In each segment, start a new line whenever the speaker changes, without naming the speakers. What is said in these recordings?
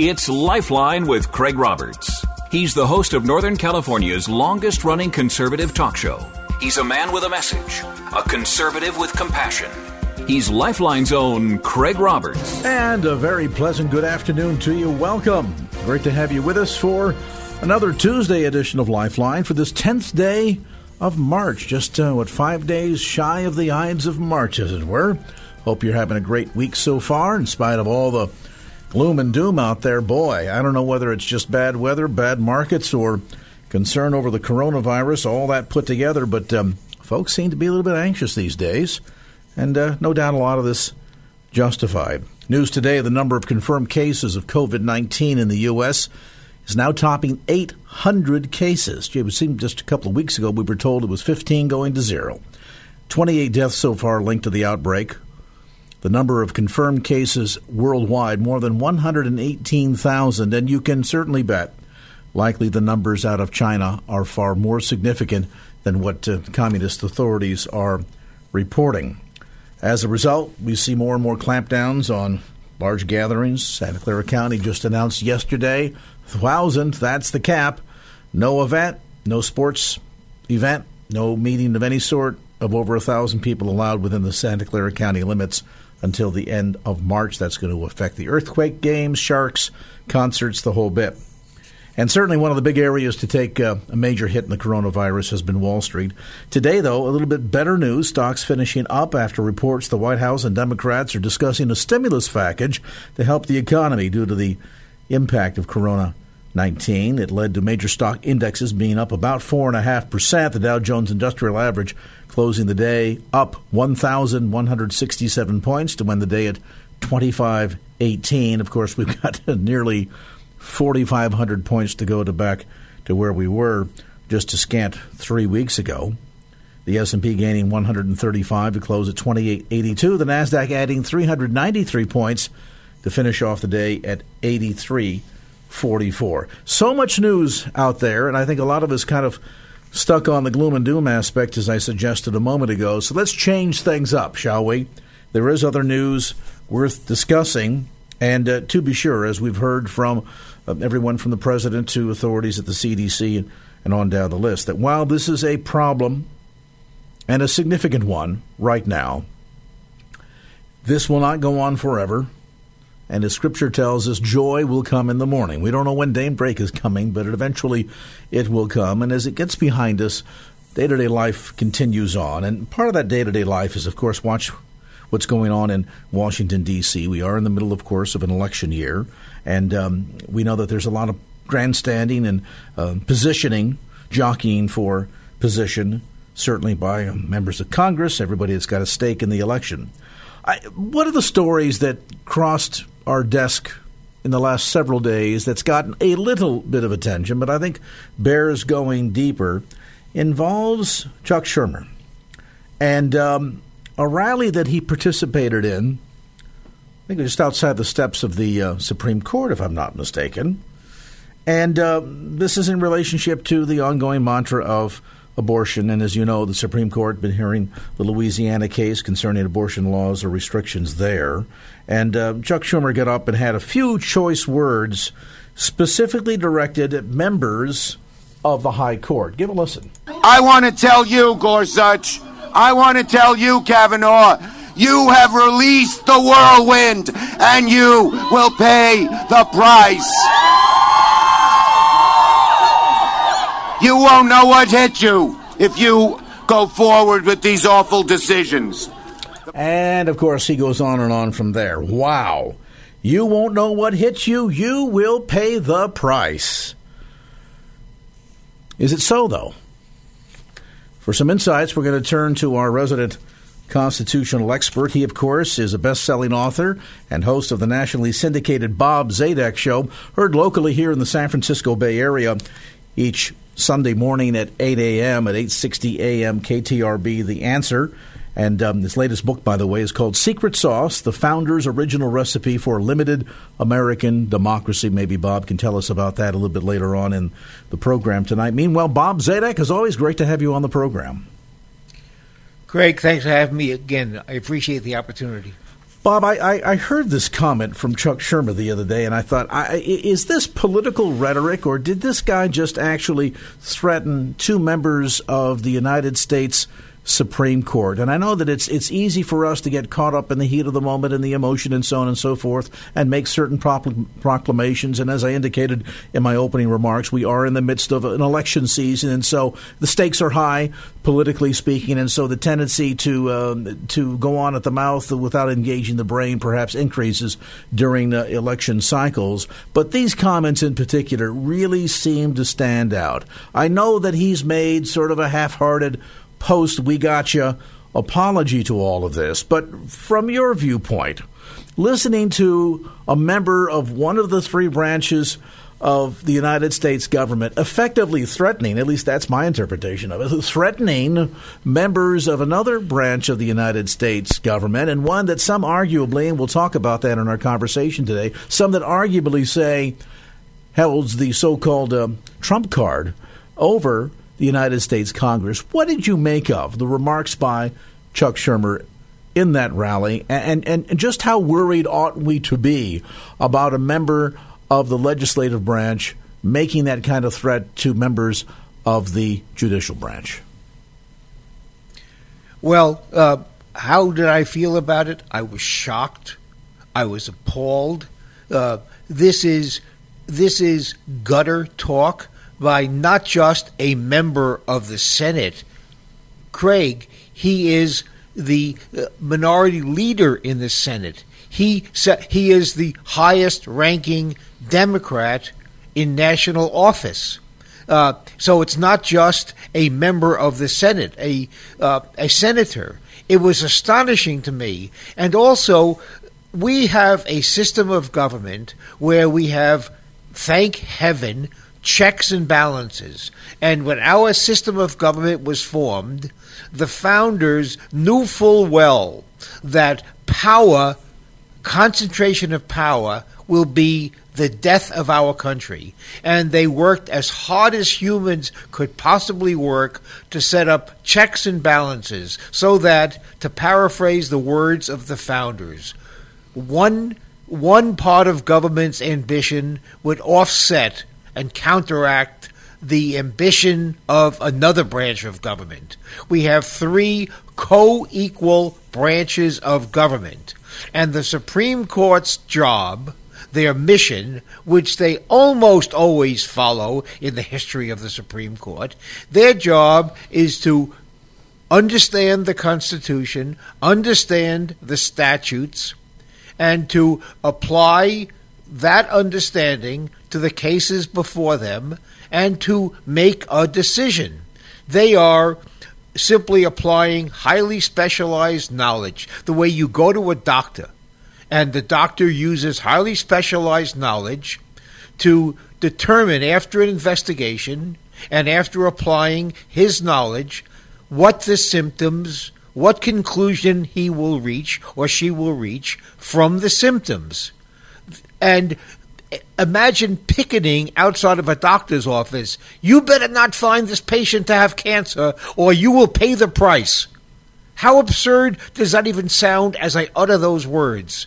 It's Lifeline with Craig Roberts. He's the host of Northern California's longest running conservative talk show. He's a man with a message, a conservative with compassion. He's Lifeline's own Craig Roberts.
And a very pleasant good afternoon to you. Welcome. Great to have you with us for another Tuesday edition of Lifeline for this 10th day of March. Just, uh, what, five days shy of the Ides of March, as it were. Hope you're having a great week so far, in spite of all the gloom and doom out there. Boy, I don't know whether it's just bad weather, bad markets, or concern over the coronavirus, all that put together, but um, folks seem to be a little bit anxious these days, and uh, no doubt a lot of this justified. News today the number of confirmed cases of COVID 19 in the U.S. is now topping 800 cases. It seemed just a couple of weeks ago we were told it was 15 going to zero. 28 deaths so far linked to the outbreak. The number of confirmed cases worldwide, more than 118,000, and you can certainly bet likely the numbers out of China are far more significant than what uh, communist authorities are reporting. As a result, we see more and more clampdowns on large gatherings. Santa Clara County just announced yesterday, 1,000, that's the cap. No event, no sports event, no meeting of any sort of over 1,000 people allowed within the Santa Clara County limits until the end of March. That's going to affect the earthquake games, sharks, concerts, the whole bit. And certainly one of the big areas to take uh, a major hit in the coronavirus has been Wall Street. Today, though, a little bit better news. Stocks finishing up after reports the White House and Democrats are discussing a stimulus package to help the economy due to the impact of corona 19. It led to major stock indexes being up about 4.5%. The Dow Jones Industrial Average closing the day up 1,167 points to win the day at 2518. Of course, we've got nearly 4,500 points to go to back to where we were just a scant three weeks ago. The S&P gaining 135 to close at 2882. The Nasdaq adding 393 points to finish off the day at 8344. So much news out there, and I think a lot of us kind of stuck on the gloom and doom aspect, as I suggested a moment ago. So let's change things up, shall we? There is other news worth discussing. And uh, to be sure, as we've heard from uh, everyone from the president to authorities at the CDC and, and on down the list, that while this is a problem and a significant one right now, this will not go on forever. And as Scripture tells us, joy will come in the morning. We don't know when daybreak is coming, but eventually it will come. And as it gets behind us, day to day life continues on. And part of that day to day life is, of course, watch what's going on in Washington, D.C. We are in the middle, of course, of an election year. And um, we know that there's a lot of grandstanding and uh, positioning, jockeying for position, certainly by um, members of Congress, everybody that's got a stake in the election. I, what are the stories that crossed our desk in the last several days that's gotten a little bit of attention, but I think bears going deeper, involves Chuck Schumer. And um, a rally that he participated in, I think just outside the steps of the uh, Supreme Court, if I'm not mistaken. And uh, this is in relationship to the ongoing mantra of abortion. And as you know, the Supreme Court been hearing the Louisiana case concerning abortion laws or restrictions there. And uh, Chuck Schumer got up and had a few choice words specifically directed at members of the High Court. Give a listen.
I want to tell you, Gorsuch, I want to tell you, Kavanaugh, you have released the whirlwind and you will pay the price. You won't know what hit you if you go forward with these awful decisions.
And of course, he goes on and on from there. Wow. You won't know what hits you. You will pay the price. Is it so, though? For some insights, we're going to turn to our resident constitutional expert. He, of course, is a best selling author and host of the nationally syndicated Bob Zadek Show, heard locally here in the San Francisco Bay Area each Sunday morning at 8 a.m. at 8:60 a.m. KTRB The Answer. And um, his latest book, by the way, is called Secret Sauce The Founder's Original Recipe for Limited American Democracy. Maybe Bob can tell us about that a little bit later on in the program tonight. Meanwhile, Bob Zadek, as always, great to have you on the program.
Craig, thanks for having me again. I appreciate the opportunity.
Bob, I, I, heard this comment from Chuck Schumer the other day, and I thought, I, is this political rhetoric, or did this guy just actually threaten two members of the United States Supreme Court. And I know that it's it's easy for us to get caught up in the heat of the moment and the emotion and so on and so forth and make certain proclamations. And as I indicated in my opening remarks, we are in the midst of an election season, and so the stakes are high politically speaking, and so the tendency to um, to go on at the mouth without engaging the brain perhaps increases during election cycles. But these comments in particular really seem to stand out. I know that he's made sort of a half-hearted post we gotcha apology to all of this, but from your viewpoint, listening to a member of one of the three branches of the United States government effectively threatening, at least that's my interpretation of it, threatening members of another branch of the United States government, and one that some arguably, and we'll talk about that in our conversation today, some that arguably say holds the so called uh, Trump card over the United States Congress. What did you make of the remarks by Chuck Schumer in that rally, and, and, and just how worried ought we to be about a member of the legislative branch making that kind of threat to members of the judicial branch?
Well, uh, how did I feel about it? I was shocked. I was appalled. Uh, this is this is gutter talk by not just a member of the Senate, Craig, he is the uh, minority leader in the Senate. He he is the highest ranking Democrat in national office. Uh, so it's not just a member of the Senate, a uh, a senator. It was astonishing to me, and also we have a system of government where we have, thank heaven, checks and balances. And when our system of government was formed, the founders knew full well that power, concentration of power, will be the death of our country. And they worked as hard as humans could possibly work to set up checks and balances so that, to paraphrase the words of the founders, one, one part of government's ambition would offset and counteract the ambition of another branch of government. We have three co equal branches of government. And the Supreme Court's job, their mission, which they almost always follow in the history of the Supreme Court, their job is to understand the Constitution, understand the statutes, and to apply that understanding to the cases before them and to make a decision. They are simply applying highly specialized knowledge, the way you go to a doctor and the doctor uses highly specialized knowledge to determine after an investigation and after applying his knowledge what the symptoms, what conclusion he will reach or she will reach from the symptoms. And imagine picketing outside of a doctor's office. You better not find this patient to have cancer, or you will pay the price. How absurd does that even sound as I utter those words?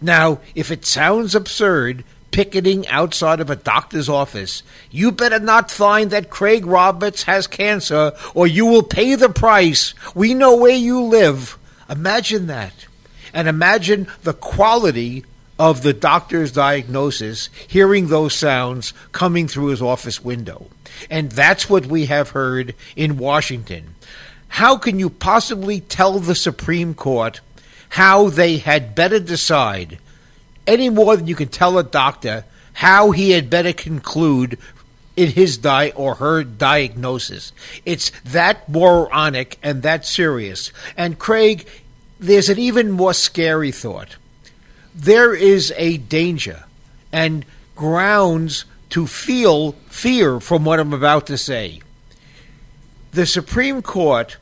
Now, if it sounds absurd, picketing outside of a doctor's office, you better not find that Craig Roberts has cancer, or you will pay the price. We know where you live. Imagine that. And imagine the quality of the doctor's diagnosis, hearing those sounds coming through his office window. And that's what we have heard in Washington. How can you possibly tell the Supreme Court how they had better decide, any more than you can tell a doctor how he had better conclude in his di or her diagnosis. It's that moronic and that serious. And Craig, there's an even more scary thought. There is a danger and grounds to feel fear from what I'm about to say. The Supreme Court,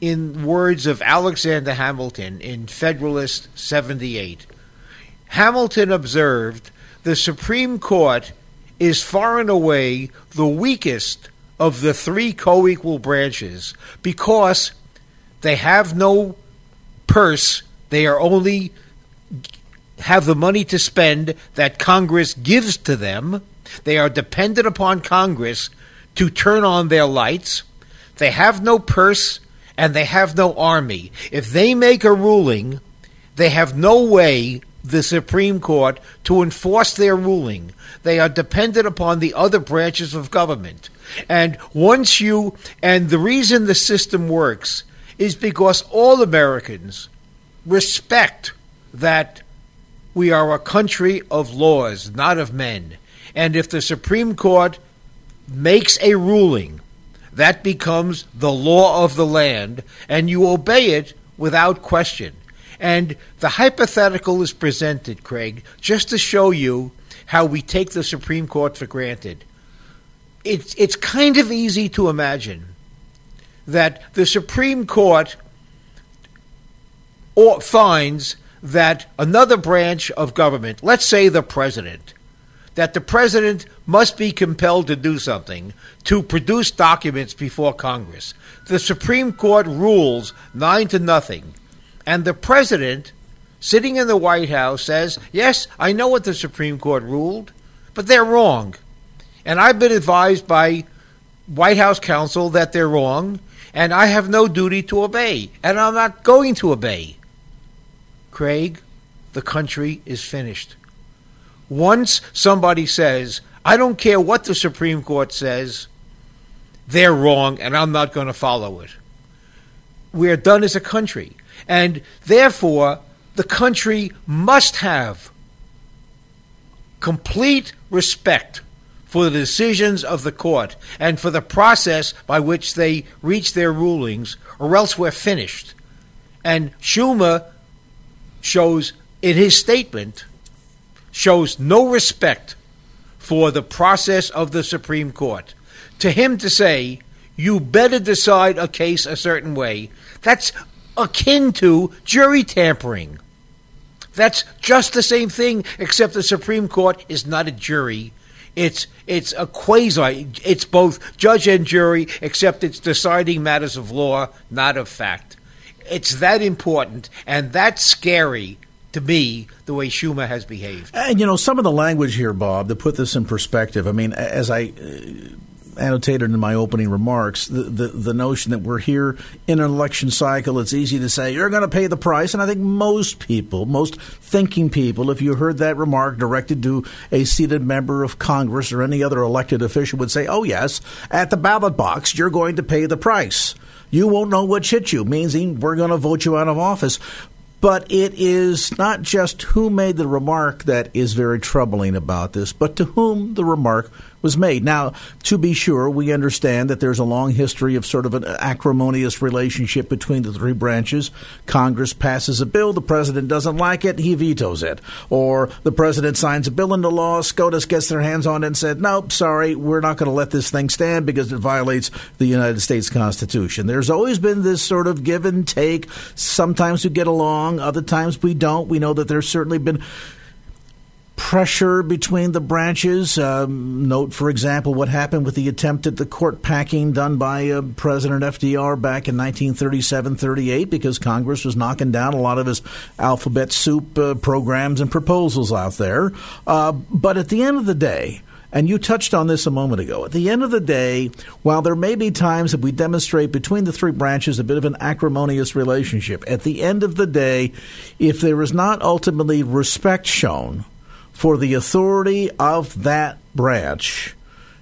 in words of Alexander Hamilton in Federalist 78, Hamilton observed the Supreme Court is far and away the weakest of the three co equal branches because they have no purse, they are only have the money to spend that Congress gives to them. They are dependent upon Congress to turn on their lights. They have no purse and they have no army. If they make a ruling, they have no way, the Supreme Court, to enforce their ruling. They are dependent upon the other branches of government. And once you, and the reason the system works is because all Americans respect that we are a country of laws, not of men. And if the Supreme Court makes a ruling, that becomes the law of the land, and you obey it without question. And the hypothetical is presented, Craig, just to show you how we take the Supreme Court for granted. It's, it's kind of easy to imagine that the Supreme Court finds that another branch of government, let's say the president, that the president must be compelled to do something to produce documents before Congress. The Supreme Court rules nine to nothing, and the president, sitting in the White House, says, Yes, I know what the Supreme Court ruled, but they're wrong. And I've been advised by White House counsel that they're wrong, and I have no duty to obey, and I'm not going to obey. Craig, the country is finished. Once somebody says, I don't care what the Supreme Court says, they're wrong and I'm not going to follow it. We're done as a country. And therefore, the country must have complete respect for the decisions of the court and for the process by which they reach their rulings, or else we're finished. And Schumer shows in his statement shows no respect for the process of the Supreme Court. To him to say, you better decide a case a certain way, that's akin to jury tampering. That's just the same thing, except the Supreme Court is not a jury. It's it's a quasi. It's both judge and jury, except it's deciding matters of law, not of fact. It's that important and that scary to me the way Schumer has behaved.
And you know, some of the language here, Bob, to put this in perspective. I mean, as I uh, annotated in my opening remarks, the, the, the notion that we're here in an election cycle, it's easy to say you're going to pay the price, and I think most people, most thinking people, if you heard that remark directed to a seated member of Congress or any other elected official, would say, "Oh yes, at the ballot box, you're going to pay the price." You won't know what hit you, meaning we're going to vote you out of office. But it is not just who made the remark that is very troubling about this, but to whom the remark was made. Now, to be sure, we understand that there's a long history of sort of an acrimonious relationship between the three branches. Congress passes a bill, the president doesn't like it, he vetoes it. Or the president signs a bill into law, SCOTUS gets their hands on it and said, nope, sorry, we're not going to let this thing stand because it violates the United States Constitution. There's always been this sort of give and take. Sometimes we get along, other times we don't. We know that there's certainly been pressure between the branches. Um, note, for example, what happened with the attempt at the court packing done by uh, President FDR back in 1937 38 because Congress was knocking down a lot of his alphabet soup uh, programs and proposals out there. Uh, but at the end of the day, and you touched on this a moment ago. At the end of the day, while there may be times that we demonstrate between the three branches a bit of an acrimonious relationship, at the end of the day, if there is not ultimately respect shown for the authority of that branch,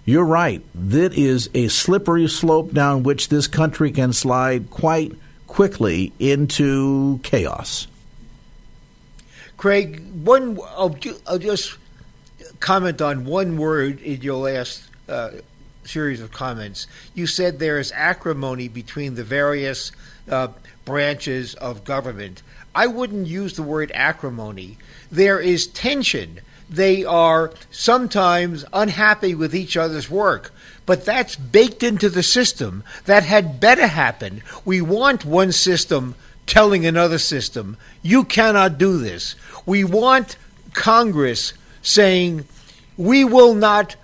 you're right. That is a slippery slope down which this country can slide quite quickly into chaos.
Craig, one I'll, I'll just comment on one word in your last uh, series of comments. You said there is acrimony between the various uh, branches of government. I wouldn't use the word acrimony. There is tension. They are sometimes unhappy with each other's work, but that's baked into the system. That had better happen. We want one system telling another system, you cannot do this. We want Congress saying, we will not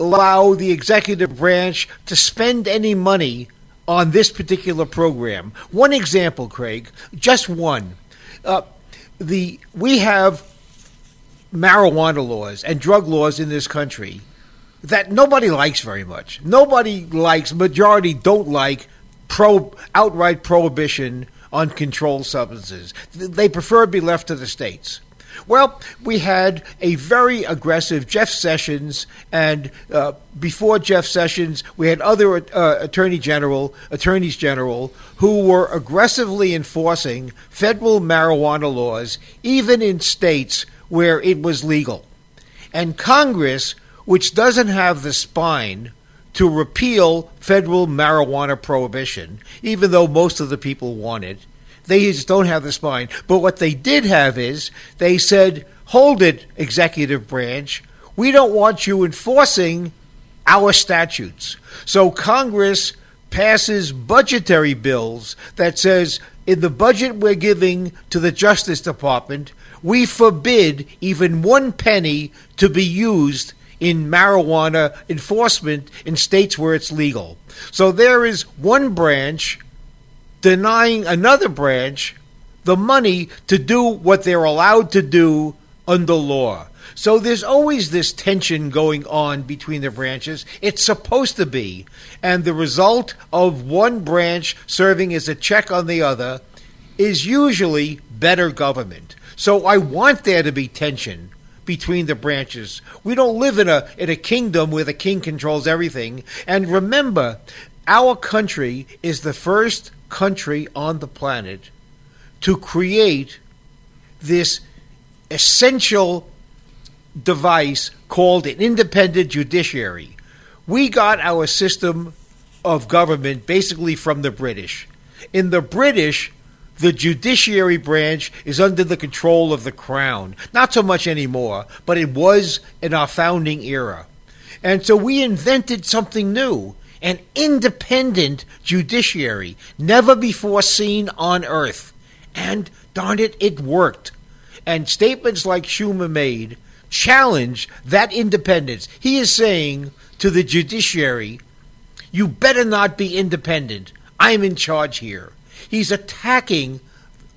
allow the executive branch to spend any money on this particular program. One example, Craig, just one. Uh, the we have marijuana laws and drug laws in this country that nobody likes very much. Nobody likes, majority don't like pro outright prohibition on controlled substances. They prefer to be left to the states. Well, we had a very aggressive Jeff Sessions, and uh, before Jeff Sessions, we had other uh, attorney general, attorneys general, who were aggressively enforcing federal marijuana laws, even in states where it was legal. And Congress, which doesn't have the spine to repeal federal marijuana prohibition, even though most of the people want it, they just don't have the spine. But what they did have is they said, hold it, executive branch. We don't want you enforcing our statutes. So Congress passes budgetary bills that says in the budget we're giving to the Justice Department, we forbid even one penny to be used in marijuana enforcement in states where it's legal. So there is one branch denying another branch the money to do what they're allowed to do under law. So there's always this tension going on between the branches. It's supposed to be. And the result of one branch serving as a check on the other is usually better government. So I want there to be tension between the branches. We don't live in a in a kingdom where the king controls everything. And remember, our country is the first country on the planet to create this essential device called an independent judiciary. We got our system of government basically from the British. In the British, the judiciary branch is under the control of the crown. Not so much anymore, but it was in our founding era. And so we invented something new an independent judiciary, never before seen on earth. And darn it, it worked. And statements like Schumer made challenge that independence. He is saying to the judiciary, you better not be independent. I'm in charge here. He's attacking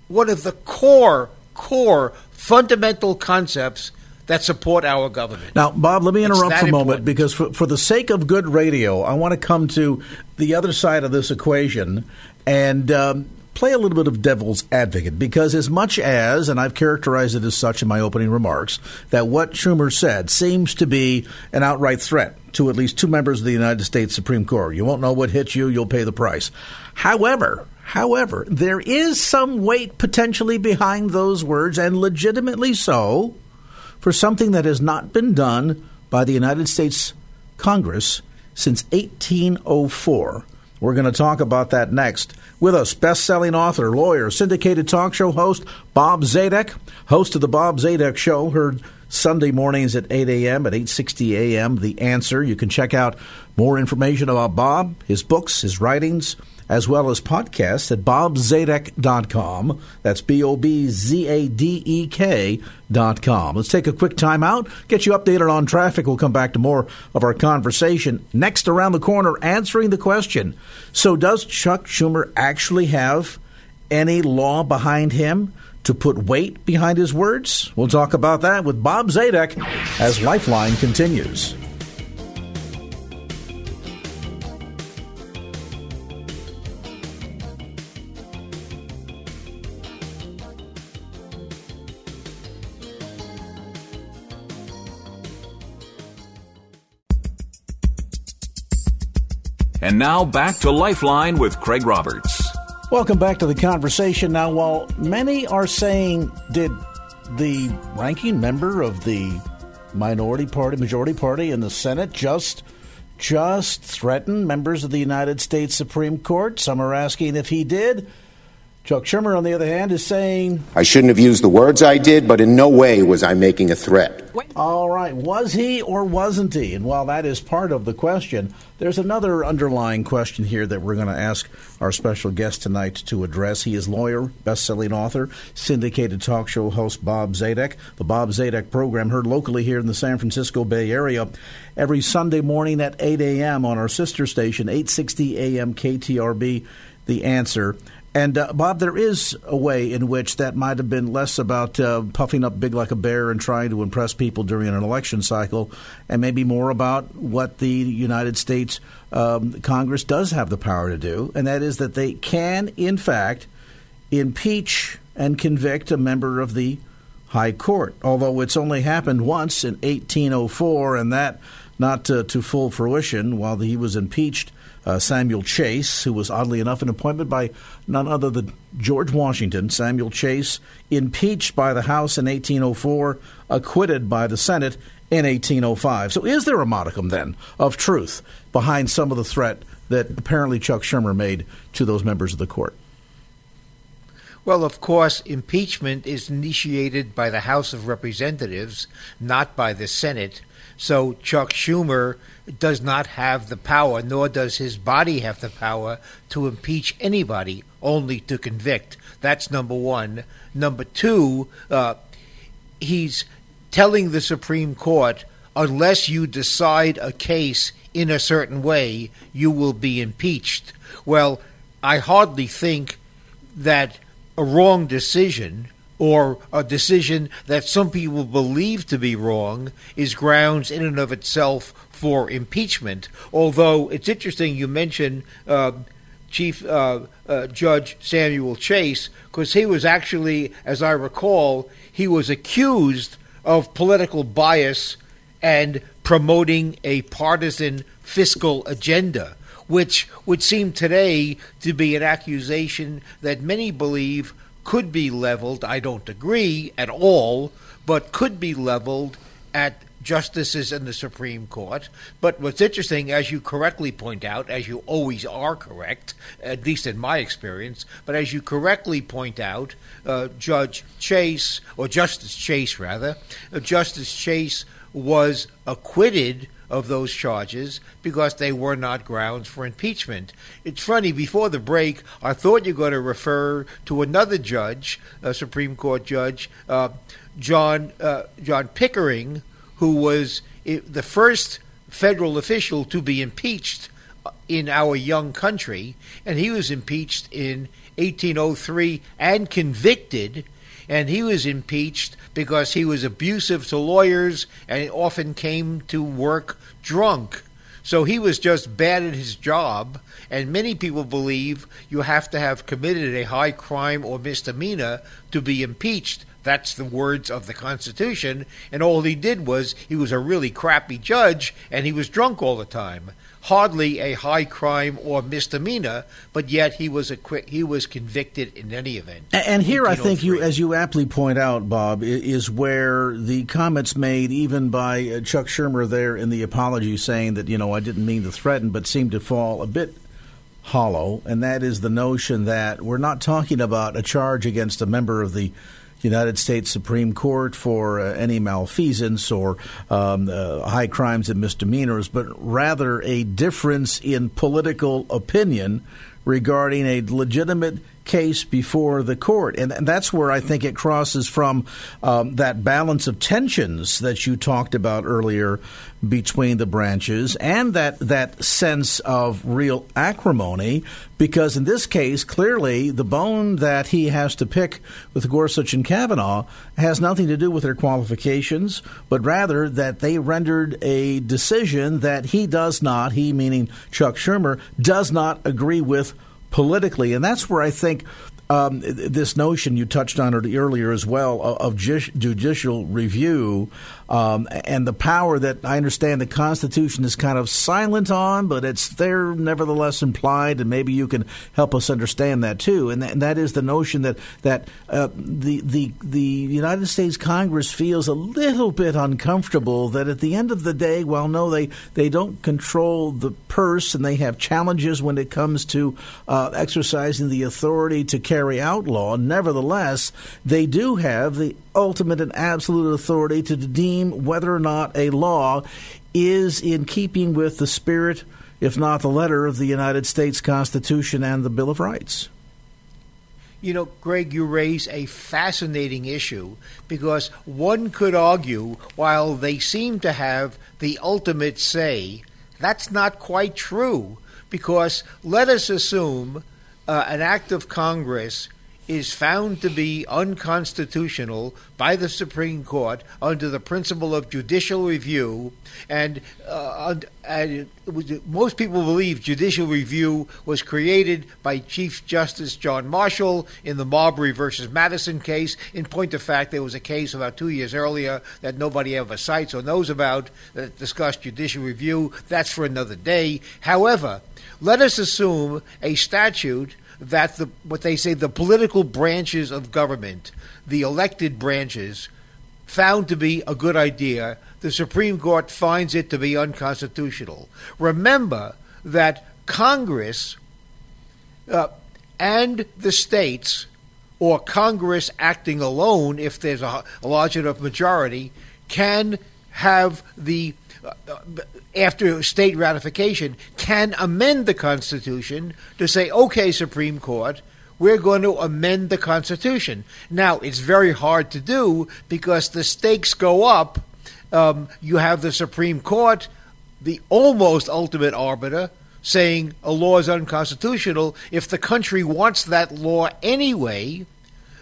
one of the core, core fundamental concepts that support our government.
Now, Bob, let me interrupt for a moment because, for, for the sake of good radio, I want to come to the other side of this equation and um, play a little bit of devil's advocate because, as much as, and I've characterized it as such in my opening remarks, that what Schumer said seems to be an outright threat to at least two members of the United States Supreme Court. You won't know what hits you, you'll pay the price. However, However, there is some weight potentially behind those words, and legitimately so, for something that has not been done by the United States Congress since 1804. We're going to talk about that next. With us, best-selling author, lawyer, syndicated talk show host Bob Zadek, host of the Bob Zadek Show, heard Sunday mornings at 8 a.m. at 8:60 a.m. The Answer. You can check out more information about Bob, his books, his writings, as well as podcasts at bobzadek.com. That's B O B Z A D E K.com. Let's take a quick time out, get you updated on traffic. We'll come back to more of our conversation. Next, around the corner, answering the question So, does Chuck Schumer actually have any law behind him? To put weight behind his words? We'll talk about that with Bob Zadek as Lifeline continues.
And now back to Lifeline with Craig Roberts.
Welcome back to the conversation. Now, while many are saying, did the ranking member of the minority party, majority party in the Senate just just threaten members of the United States Supreme Court? Some are asking if he did. Chuck Schumer, on the other hand, is saying.
I shouldn't have used the words I did, but in no way was I making a threat.
All right. Was he or wasn't he? And while that is part of the question, there's another underlying question here that we're going to ask our special guest tonight to address. He is lawyer, best-selling author, syndicated talk show host Bob Zadek. The Bob Zadek program heard locally here in the San Francisco Bay Area every Sunday morning at 8 a.m. on our sister station, 860 a.m. KTRB. The answer. And uh, Bob, there is a way in which that might have been less about uh, puffing up big like a bear and trying to impress people during an election cycle, and maybe more about what the United States um, Congress does have the power to do, and that is that they can, in fact, impeach and convict a member of the High Court. Although it's only happened once in 1804, and that not to, to full fruition while he was impeached uh, Samuel Chase, who was oddly enough an appointment by none other than George Washington. Samuel Chase, impeached by the House in 1804, acquitted by the Senate in 1805. So, is there a modicum then of truth behind some of the threat that apparently Chuck Schumer made to those members of the court?
Well, of course, impeachment is initiated by the House of Representatives, not by the Senate. So Chuck Schumer does not have the power, nor does his body have the power to impeach anybody, only to convict. That's number one. Number two, uh, he's telling the Supreme Court unless you decide a case in a certain way, you will be impeached. Well, I hardly think that a wrong decision or a decision that some people believe to be wrong is grounds in and of itself for impeachment. Although it's interesting you mentioned uh, Chief uh, uh, Judge Samuel Chase, because he was actually, as I recall, he was accused of political bias and promoting a partisan fiscal agenda which would seem today to be an accusation that many believe could be leveled, I don't agree at all, but could be leveled at justices in the Supreme Court. But what's interesting, as you correctly point out, as you always are correct, at least in my experience, but as you correctly point out, uh, Judge Chase, or Justice Chase rather, uh, Justice Chase was acquitted of those charges because they were not grounds for impeachment. It's funny, before the break, I thought you were going to refer to another judge, a Supreme Court judge, uh, John, uh, John Pickering, who was the first federal official to be impeached uh, in our young country, and he was impeached in 1803 and convicted and he was impeached because he was abusive to lawyers and often came to work drunk. So he was just bad at his job, and many people believe you have to have committed a high crime or misdemeanor to be impeached. That's the words of the Constitution, and all he did was he was a really crappy judge, and he was drunk all the time hardly a high crime or misdemeanor, but yet he was acquit- he was convicted in any event.
And here, I think you, as you aptly point out, Bob, is where the comments made even by uh, Chuck Schumer there in the apology, saying that you know I didn't mean to threaten, but seemed to fall a bit hollow, and that is the notion that we're not talking about a charge against a member of the United States Supreme Court for uh, any malfeasance or um, uh, high crimes and misdemeanors, but rather a difference in political opinion regarding a legitimate case before the court. And, and that's where I think it crosses from um, that balance of tensions that you talked about earlier between the branches and that, that sense of real acrimony, because in this case, clearly the bone that he has to pick with Gorsuch and Kavanaugh has nothing to do with their qualifications, but rather that they rendered a decision that he does not, he meaning Chuck Schumer, does not agree with politically. And that's where I think um, this notion you touched on earlier as well of, judicial review um, and the power that I understand the Constitution is kind of silent on, but it's there nevertheless implied, and maybe you can help us understand that too. And that, and that is the notion that that uh, the the the United States Congress feels a little bit uncomfortable that at the end of the day, well, no, they they don't control the purse, and they have challenges when it comes to uh, exercising the authority to carry out law. nevertheless, they do have the ultimate and absolute authority to deem whether or not a law is in keeping with the spirit, if not the letter, of the United States Constitution and the Bill of Rights.
You know, Greg, you raise a fascinating issue because one could argue while they seem to have the ultimate say, that's not quite true because let us assume uh, an act of Congress is found to be unconstitutional by the Supreme Court under the principle of judicial review, and, uh, and most people believe judicial review was created by Chief Justice John Marshall in the Marbury versus Madison case. In point of fact, there was a case about two years earlier that nobody ever cites or knows about that discussed judicial review. That's for another day. However, let us assume a statute that the what they say the political branches of government, the elected branches, found to be a good idea. The Supreme Court finds it to be unconstitutional. Remember that Congress uh, and the states, or Congress acting alone, if there's a, a large enough majority, can have the after state ratification, can amend the Constitution to say, okay, Supreme Court, we're going to amend the Constitution. Now, it's very hard to do because the stakes go up. Um, you have the Supreme Court, the almost ultimate arbiter, saying a law is unconstitutional. If the country wants that law anyway,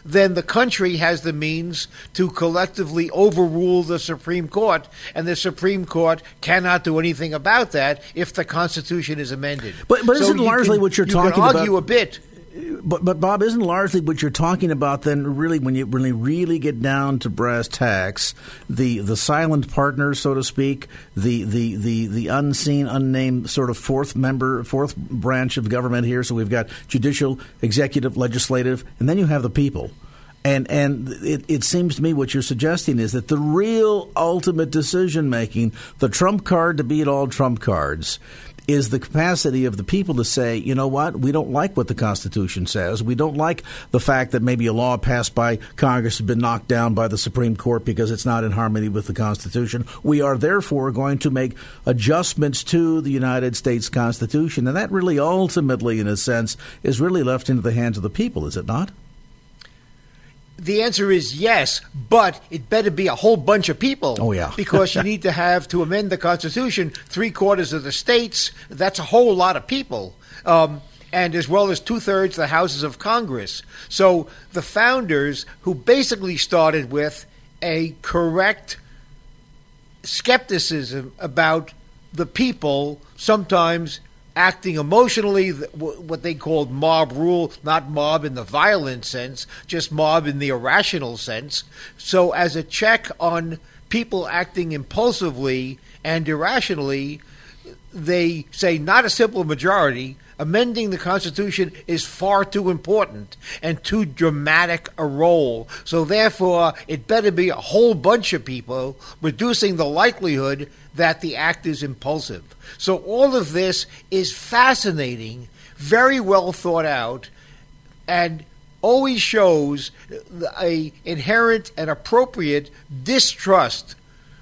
then the country has the means to collectively overrule the Supreme Court, and the Supreme Court cannot do anything about that if the Constitution is amended.
But, but so isn't largely
can,
what you're
you
talking
can argue
about?
a bit
but but Bob, isn't largely what you're talking about then really when you really really get down to brass tacks, the the silent partners, so to speak, the the the the unseen, unnamed sort of fourth member, fourth branch of government here. So we've got judicial, executive, legislative, and then you have the people. And and it, it seems to me what you're suggesting is that the real ultimate decision making, the trump card to beat all trump cards, is the capacity of the people to say, you know what, we don't like what the Constitution says. We don't like the fact that maybe a law passed by Congress has been knocked down by the Supreme Court because it's not in harmony with the Constitution. We are therefore going to make adjustments to the United States Constitution. And that really ultimately, in a sense, is really left into the hands of the people, is it not?
The answer is yes, but it better be a whole bunch of people.
Oh, yeah.
because you need to have, to amend the Constitution, three quarters of the states. That's a whole lot of people. Um, and as well as two thirds the houses of Congress. So the founders, who basically started with a correct skepticism about the people sometimes acting emotionally, what they called mob rule, not mob in the violent sense, just mob in the irrational sense. So, as a check on people acting impulsively and irrationally, they say not a simple majority. Amending the Constitution is far too important and too dramatic a role. So, therefore, it better be a whole bunch of people, reducing the likelihood that the act is impulsive. So all of this is fascinating, very well thought out, and always shows a inherent and appropriate distrust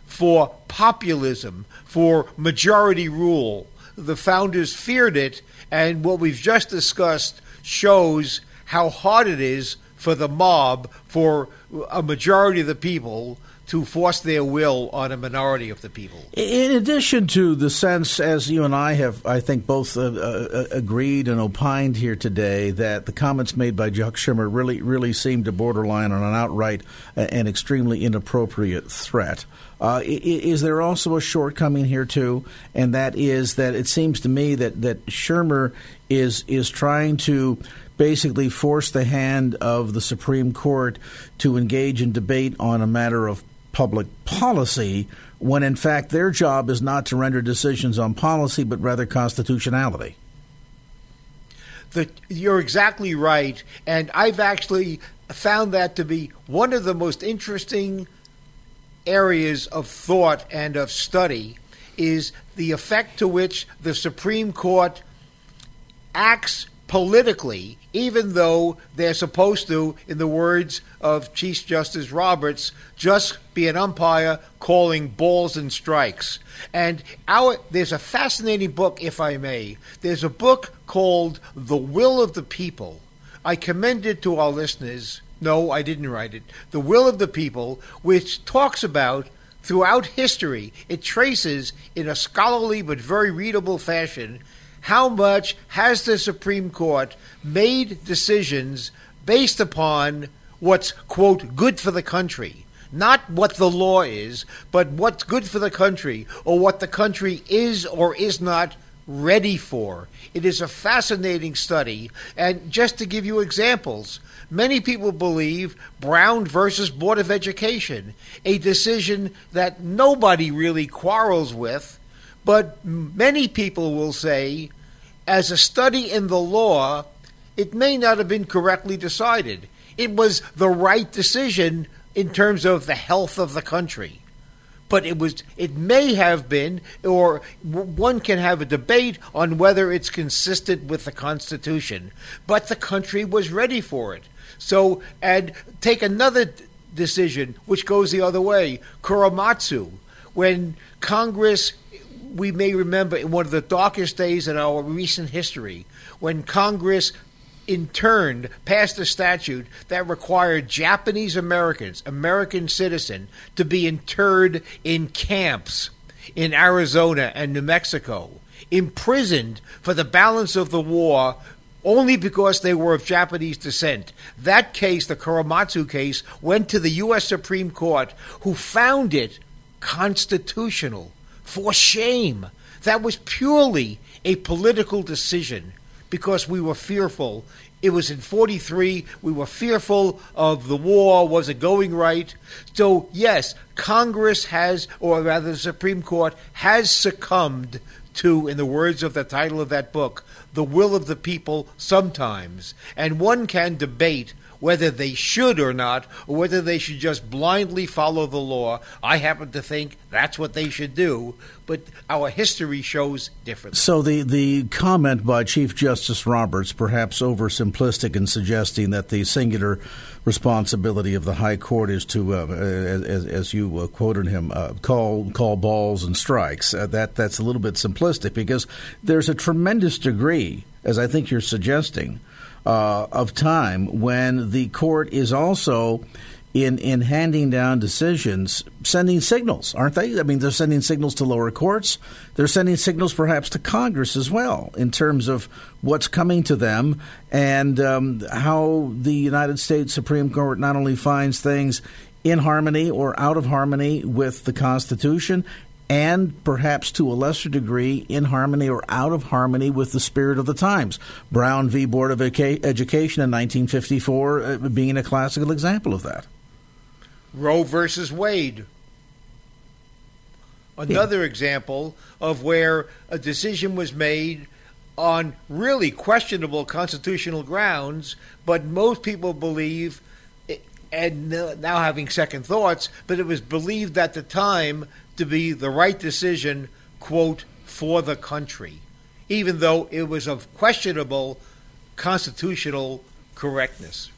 for populism, for majority rule. The founders feared it, and what we've just discussed shows how hard it is for the mob, for a majority of the people to force their will on a minority of the people.
In addition to the sense, as you and I have, I think, both uh, uh, agreed and opined here today, that the comments made by Chuck Schumer really, really seem to borderline on an outright and extremely inappropriate threat. Uh, is there also a shortcoming here too, and that is that it seems to me that that Schumer is is trying to basically force the hand of the Supreme Court to engage in debate on a matter of public policy when in fact their job is not to render decisions on policy but rather constitutionality.
The, you're exactly right. And I've actually found that to be one of the most interesting areas of thought and of study is the effect to which the Supreme Court acts politically, even though they're supposed to, in the words of Chief Justice Roberts, just be an umpire calling balls and strikes. And our there's a fascinating book, if I may. There's a book called The Will of the People. I commend it to our listeners. No, I didn't write it. The Will of the People, which talks about throughout history, it traces in a scholarly but very readable fashion how much has the Supreme Court made decisions based upon what's, quote, good for the country. Not what the law is, but what's good for the country, or what the country is or is not ready for. It is a fascinating study. And just to give you examples, many people believe Brown versus Board of Education, a decision that nobody really quarrels with, but many people will say as a study in the law, it may not have been correctly decided. It was the right decision in terms of the health of the country. But it was it may have been or one can have a debate on whether it's consistent with the constitution, but the country was ready for it. So and take another decision which goes the other way, Korematsu, when Congress we may remember in one of the darkest days in our recent history when Congress in turn passed a statute that required Japanese Americans, American citizen, to be interred in camps in Arizona and New Mexico, imprisoned for the balance of the war only because they were of Japanese descent. That case, the Korematsu case, went to the U.S. Supreme Court, who found it constitutional. For shame. That was purely a political decision because we were fearful. It was in 43. We were fearful of the war. Was it going right? So, yes, Congress has, or rather the Supreme Court, has succumbed to, in the words of the title of that book, the will of the people sometimes. And one can debate whether they should or not, or whether they should just blindly follow the law. I happen to think that's what they should do, but our history shows differently.
So the, the comment by Chief Justice Roberts, perhaps oversimplistic in suggesting that the singular responsibility of the High Court is to, uh, as, as, you uh, quoted him, uh, call call balls and strikes. Uh, that that's a little bit simplistic because there's a tremendous degree, as I think you're suggesting, uh, of time when the court is also in in handing down decisions, sending signals, aren't they? I mean, they're sending signals to lower courts. They're sending signals, perhaps, to Congress as well, in terms of what's coming to them and um, how the United States Supreme Court not only finds things in harmony or out of harmony with the Constitution, and perhaps to a lesser degree in harmony or out of harmony with the spirit of the times. Brown v. Board of Education in 1954 uh, being a classical example of that.
Roe versus Wade. Another yeah. example of where a decision was made on really questionable constitutional grounds, but most people believe, and now having second thoughts, but it was believed at the time to be the right decision, quote, for the country, even though it was of questionable constitutional correctness.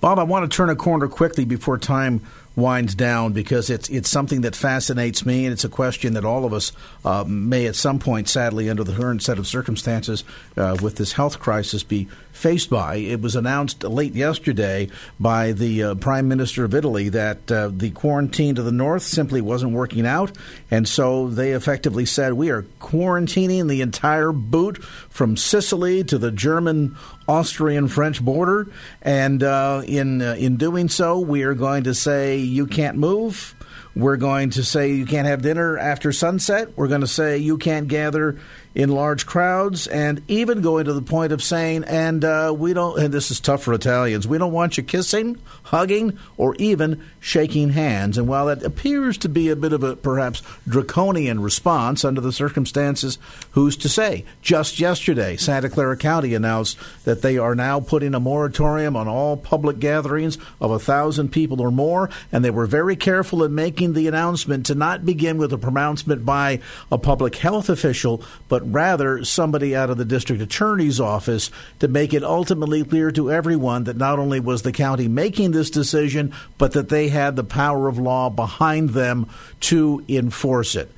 Bob, I want to turn a corner quickly before time winds down because it's it's something that fascinates me, and it's a question that all of us uh, may at some point, sadly, under the current set of circumstances uh, with this health crisis, be faced by. It was announced late yesterday by the uh, Prime Minister of Italy that uh, the quarantine to the north simply wasn't working out, and so they effectively said, We are quarantining the entire boot from Sicily to the German Austrian French border, and uh, in, uh, in doing so, we are going to say, You can't move. We're going to say you can't have dinner after sunset. We're going to say you can't gather in large crowds, and even going to the point of saying, and uh, we don't, and this is tough for Italians, we don't want you kissing, hugging, or even shaking hands. And while that appears to be a bit of a perhaps draconian response under the circumstances, who's to say? Just yesterday, Santa Clara County announced that they are now putting a moratorium on all public gatherings of a thousand people or more, and they were very careful in making the announcement to not begin with a pronouncement by a public health official, but rather somebody out of the district attorney's office to make it ultimately clear to everyone that not only was the county making this decision, but that they had the power of law behind them to enforce it.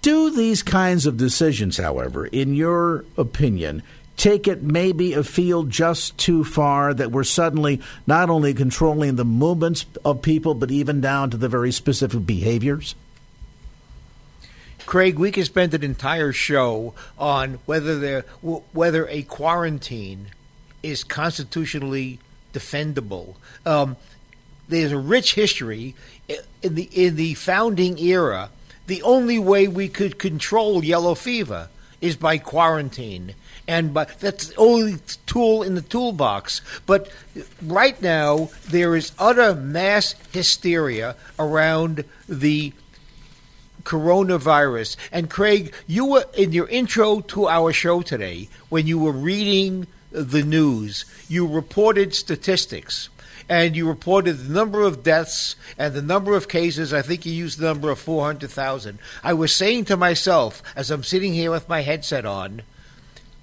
Do these kinds of decisions, however, in your opinion, take it maybe a field just too far that we're suddenly not only controlling the movements of people, but even down to the very specific behaviors?
Craig, we could spend an entire show on whether there, whether a quarantine is constitutionally defendable. Um, there's a rich history in the in the founding era the only way we could control yellow fever is by quarantine. And by, that's the only tool in the toolbox. But right now, there is utter mass hysteria around the coronavirus. And Craig, you were in your intro to our show today, when you were reading the news, you reported statistics and you reported the number of deaths and the number of cases. I think you used the number of 400,000. I was saying to myself as I'm sitting here with my headset on,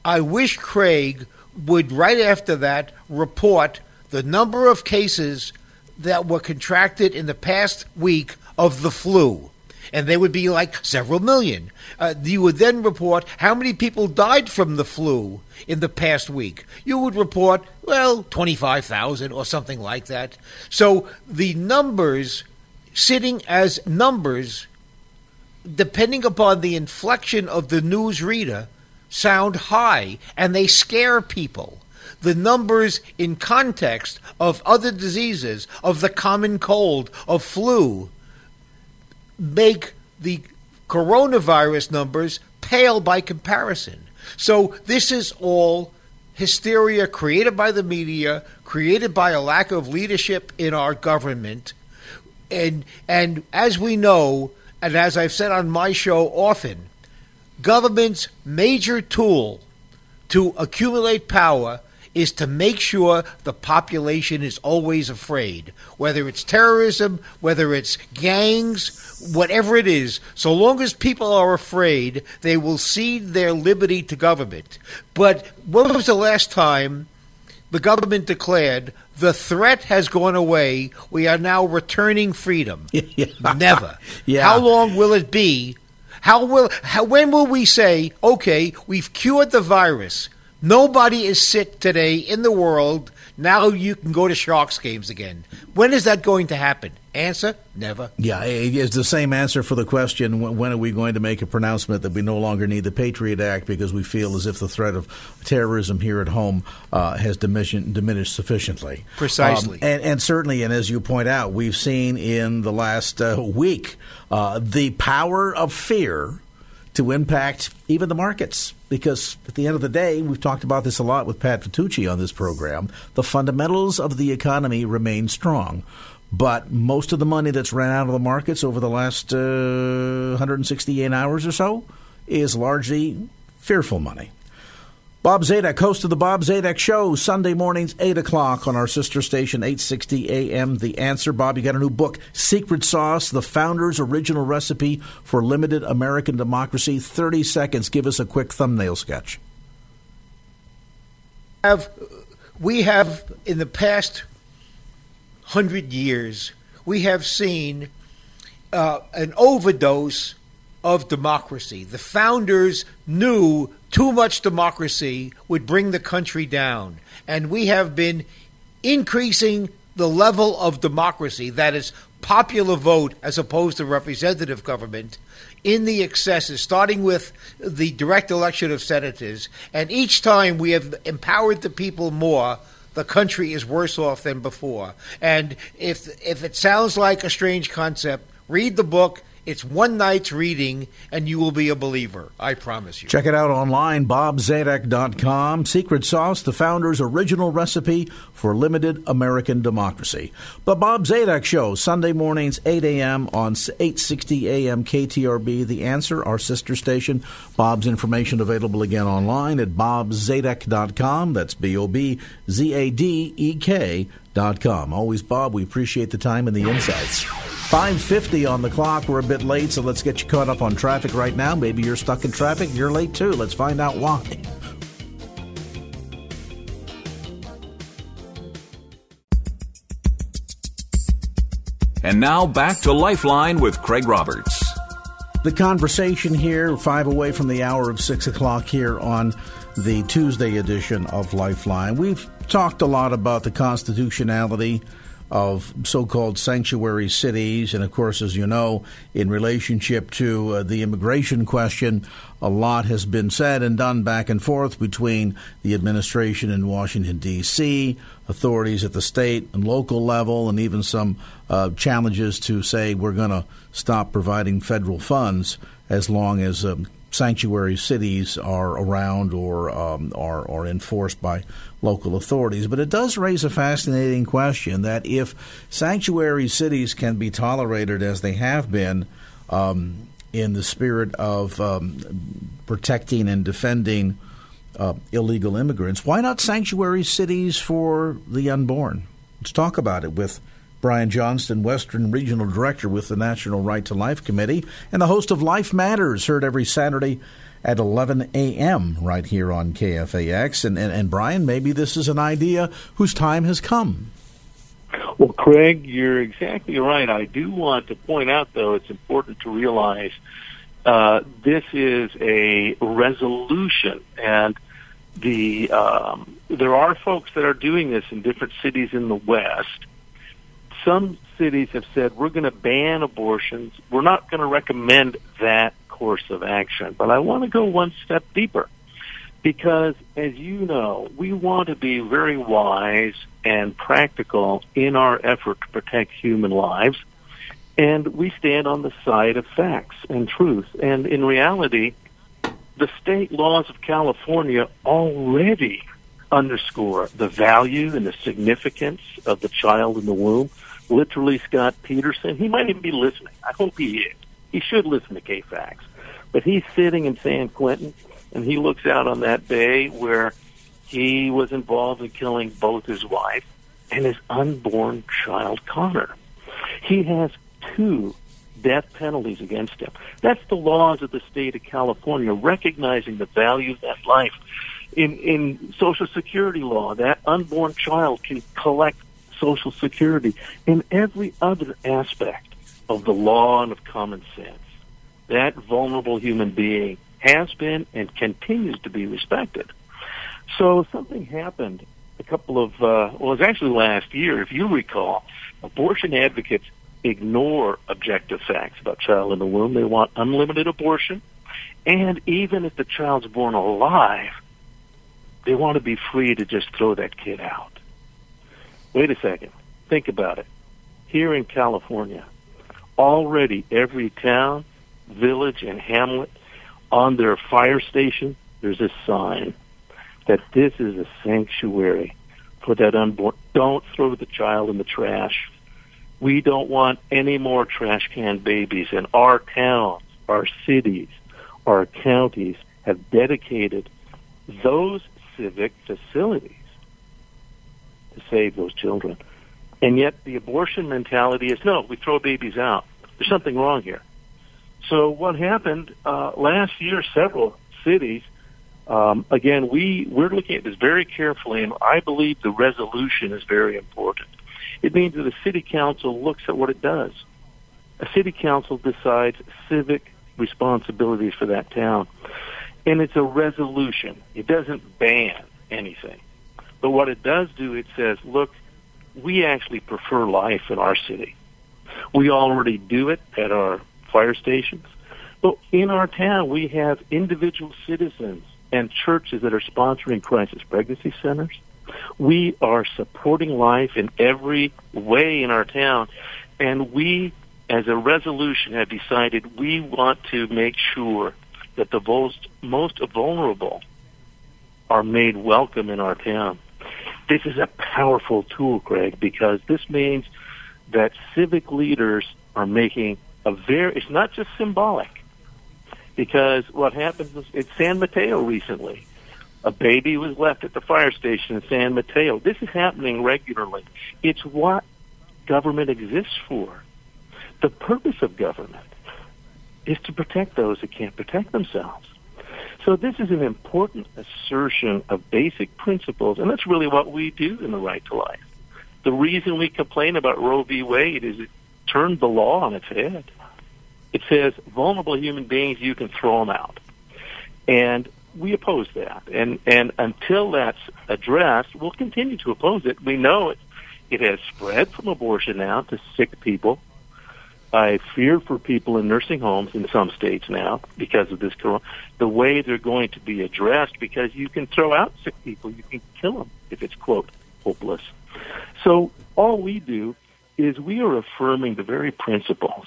I wish Craig would, right after that, report the number of cases that were contracted in the past week of the flu and they would be like several million. Uh, you would then report how many people died from the flu in the past week. You would report, well, 25,000 or something like that. So the numbers, sitting as numbers, depending upon the inflection of the news reader, sound high and they scare people the numbers in context of other diseases, of the common cold, of flu, make the coronavirus numbers pale by comparison. So this is all hysteria created by the media, created by a lack of leadership in our government. And and as we know, and as I've said on my show often, government's major tool to accumulate power is to make sure the population is always afraid, whether it's terrorism, whether it's gangs, whatever it is. So long as people are afraid, they will cede their liberty to government. But when was the last time the government declared the threat has gone away? We are now returning freedom. Never.
Yeah.
How long will it be? How will how, when will we say, okay, we've cured the virus? Nobody is sick today in the world. Now you can go to Sharks games again. When is that going to happen? Answer: Never.
Yeah, it's the same answer for the question: When are we going to make a pronouncement that we no longer need the Patriot Act because we feel as if the threat of terrorism here at home uh, has diminished, diminished sufficiently?
Precisely,
um, and, and, certainly, and as you point out, we've seen in the last uh, week uh, the power of fear to impact even the markets. Because at the end of the day, we've talked about this a lot with Pat Vitucci on this program. The fundamentals of the economy remain strong. But most of the money that's ran out of the markets over the last uh, 168 hours or so is largely fearful money. Bob Zadek, host of the Bob Zadek Show, Sunday mornings, 8 o'clock on our sister station, 860 AM. The Answer. Bob, you got a new book, Secret Sauce, the Founder's Original Recipe for Limited American Democracy. 30 seconds. Give us a quick thumbnail sketch.
Have, we have, in the past hundred years, we have seen uh, an overdose of democracy. The founders knew too much democracy would bring the country down. And we have been increasing the level of democracy, that is, popular vote as opposed to representative government, in the excesses, starting with the direct election of senators. And each time we have empowered the people more, the country is worse off than before. And if if it sounds like a strange concept, read the book it's one night's reading, and you will be a believer. I promise you.
Check it out online, bobzadek.com. Secret Sauce, the founder's original recipe for limited American democracy. The Bob Zadek Show, Sunday mornings, 8 a.m. on 860 a.m. KTRB. The Answer, our sister station. Bob's information available again online at bobzadek.com. That's B O B Z A D E K.com. Always, Bob, we appreciate the time and the insights. 550 on the clock. We're a bit late, so let's get you caught up on traffic right now. Maybe you're stuck in traffic. You're late too. Let's find out why.
And now back to Lifeline with Craig Roberts.
The conversation here, five away from the hour of six o'clock here on the Tuesday edition of Lifeline. We've talked a lot about the constitutionality of so called sanctuary cities. And of course, as you know, in relationship to uh, the immigration question, a lot has been said and done back and forth between the administration in Washington, D.C., authorities at the state and local level, and even some uh, challenges to say we're going to stop providing federal funds as long as um, sanctuary cities are around or um, are, are enforced by local authorities. But it does raise a fascinating question that if sanctuary cities can be tolerated as they have been um, in the spirit of um, protecting and defending uh, illegal immigrants, why not sanctuary cities for the unborn? Let's talk about it with Brian Johnston, Western Regional Director with the National Right to Life Committee, and the host of Life Matters, heard every Saturday at 11 a.m. right here on KFAX. And, and, and Brian, maybe this is an idea whose time has come.
Well, Craig, you're exactly right. I do want to point out, though, it's important to realize uh, this is a resolution, and the um, there are folks that are doing this in different cities in the West some cities have said we're going to ban abortions. We're not going to recommend that course of action. But I want to go one step deeper because, as you know, we want to be very wise and practical in our effort to protect human lives. And we stand on the side of facts and truth. And in reality, the state laws of California already underscore the value and the significance of the child in the womb literally Scott Peterson. He might even be listening. I hope he is. He should listen to KFAX. But he's sitting in San Quentin, and he looks out on that bay where he was involved in killing both his wife and his unborn child, Connor. He has two death penalties against him. That's the laws of the state of California, recognizing the value of that life. In in Social Security law, that unborn child can collect Social Security, in every other aspect of the law and of common sense. That vulnerable human being has been and continues to be respected. So something happened a couple of, uh, well, it was actually last year, if you recall. Abortion advocates ignore objective facts about child in the womb. They want unlimited abortion. And even if the child's born alive, they want to be free to just throw that kid out. Wait a second. Think about it. Here in California, already every town, village, and hamlet on their fire station, there's a sign that this is a sanctuary for that unborn. Don't throw the child in the trash. We don't want any more trash can babies. And our towns, our cities, our counties have dedicated those civic facilities to save those children. And yet the abortion mentality is no, we throw babies out. There's something wrong here. So what happened uh, last year? Several cities. Um, again, we we're looking at this very carefully, and I believe the resolution is very important. It means that the city council looks at what it does. A city council decides civic responsibilities for that town, and it's a resolution. It doesn't ban anything. But what it does do, it says, look, we actually prefer life in our city. We already do it at our fire stations. But in our town, we have individual citizens and churches that are sponsoring crisis pregnancy centers. We are supporting life in every way in our town. And we, as a resolution, have decided we want to make sure that the most, most vulnerable are made welcome in our town. This is a powerful tool, Craig, because this means that civic leaders are making a very, it's not just symbolic. Because what happened was in San Mateo recently, a baby was left at the fire station in San Mateo. This is happening regularly. It's what government exists for The purpose of government is to protect those that can't protect themselves. So this is an important assertion of basic principles, and that's really what we do in the right to life. The reason we complain about Roe v. Wade is it turned the law on its head. It says vulnerable human beings, you can throw them out. And we oppose that. And, and until that's addressed, we'll continue to oppose it. We know it, it has spread from abortion now to sick people. I fear for people in nursing homes in some states now because of this corona. The way they're going to be addressed because you can throw out sick people, you can kill them if it's quote hopeless. So all we do is we are affirming the very principles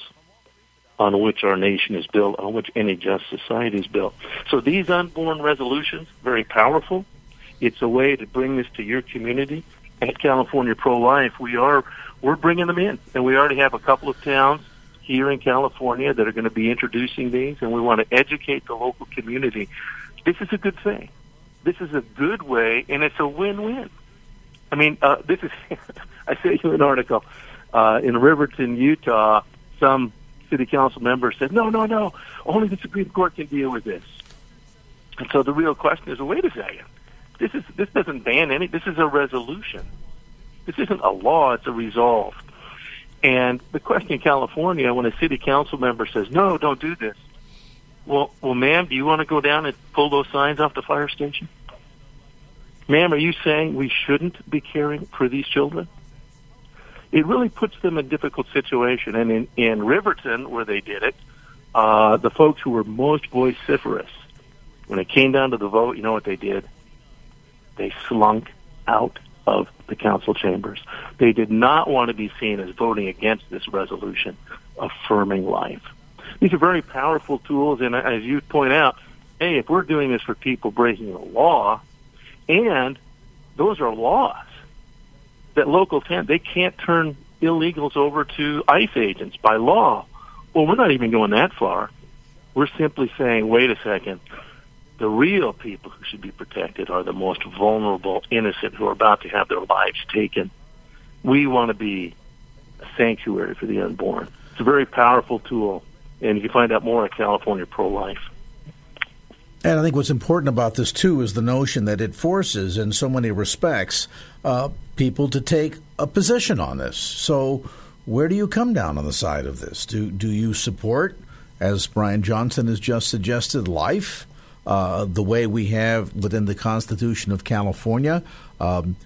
on which our nation is built, on which any just society is built. So these unborn resolutions, very powerful. It's a way to bring this to your community. At California Pro Life, we are we're bringing them in, and we already have a couple of towns here in California that are going to be introducing these, and we want to educate the local community. This is a good thing. This is a good way, and it's a win-win. I mean, uh, this is. I sent you an article uh, in Riverton, Utah. Some city council member said, "No, no, no. Only the Supreme Court can deal with this." And so the real question is, wait a second. This is this doesn't ban any. This is a resolution. This isn't a law. It's a resolve. And the question in California, when a city council member says, "No, don't do this," well, well, ma'am, do you want to go down and pull those signs off the fire station? Ma'am, are you saying we shouldn't be caring for these children? It really puts them in a difficult situation. And in, in Riverton, where they did it, uh, the folks who were most vociferous, when it came down to the vote, you know what they did? They slunk out of the council chambers. They did not want to be seen as voting against this resolution affirming life. These are very powerful tools, and as you point out, hey, if we're doing this for people breaking the law, and those are laws that local town they can't turn illegals over to ICE agents by law. Well, we're not even going that far. We're simply saying, wait a second. The real people who should be protected are the most vulnerable, innocent, who are about to have their lives taken. We want to be a sanctuary for the unborn. It's a very powerful tool, and you can find out more at California Pro Life.
And I think what's important about this, too, is the notion that it forces, in so many respects, uh, people to take a position on this. So, where do you come down on the side of this? Do, do you support, as Brian Johnston has just suggested, life, uh, the way we have within the Constitution of California? Um,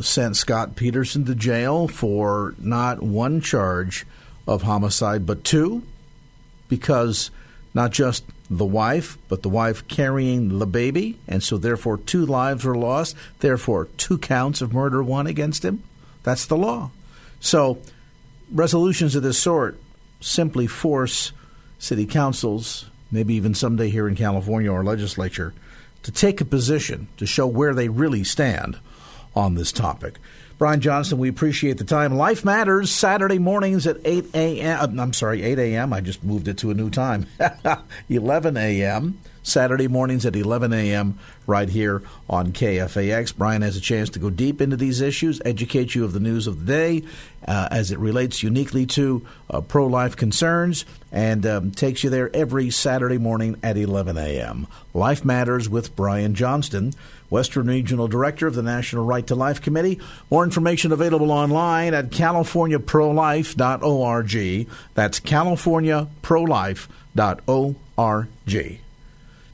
sent Scott Peterson to jail for not one charge of homicide, but two, because not just the wife, but the wife carrying the baby, and so therefore two lives were lost, therefore two counts of murder won against him. That's the law. So resolutions of this sort simply force city councils, maybe even someday here in California or legislature, to take a position to show where they really stand on this topic. Brian Johnston, we appreciate the time. Life Matters, Saturday mornings at 8 a.m. I'm sorry, 8 a.m. I just moved it to a new time. 11 a.m. Saturday mornings at 11 a.m. right here on KFAX. Brian has a chance to go deep into these issues, educate you of the news of the day uh, as it relates uniquely to uh, pro life concerns, and um, takes you there every Saturday morning at 11 a.m. Life Matters with Brian Johnston. Western Regional Director of the National Right to Life Committee. More information available online at californiaprolife.org. That's californiaprolife.org.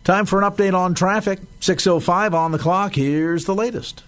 Time for an update on traffic. 6.05 on the clock. Here's the latest.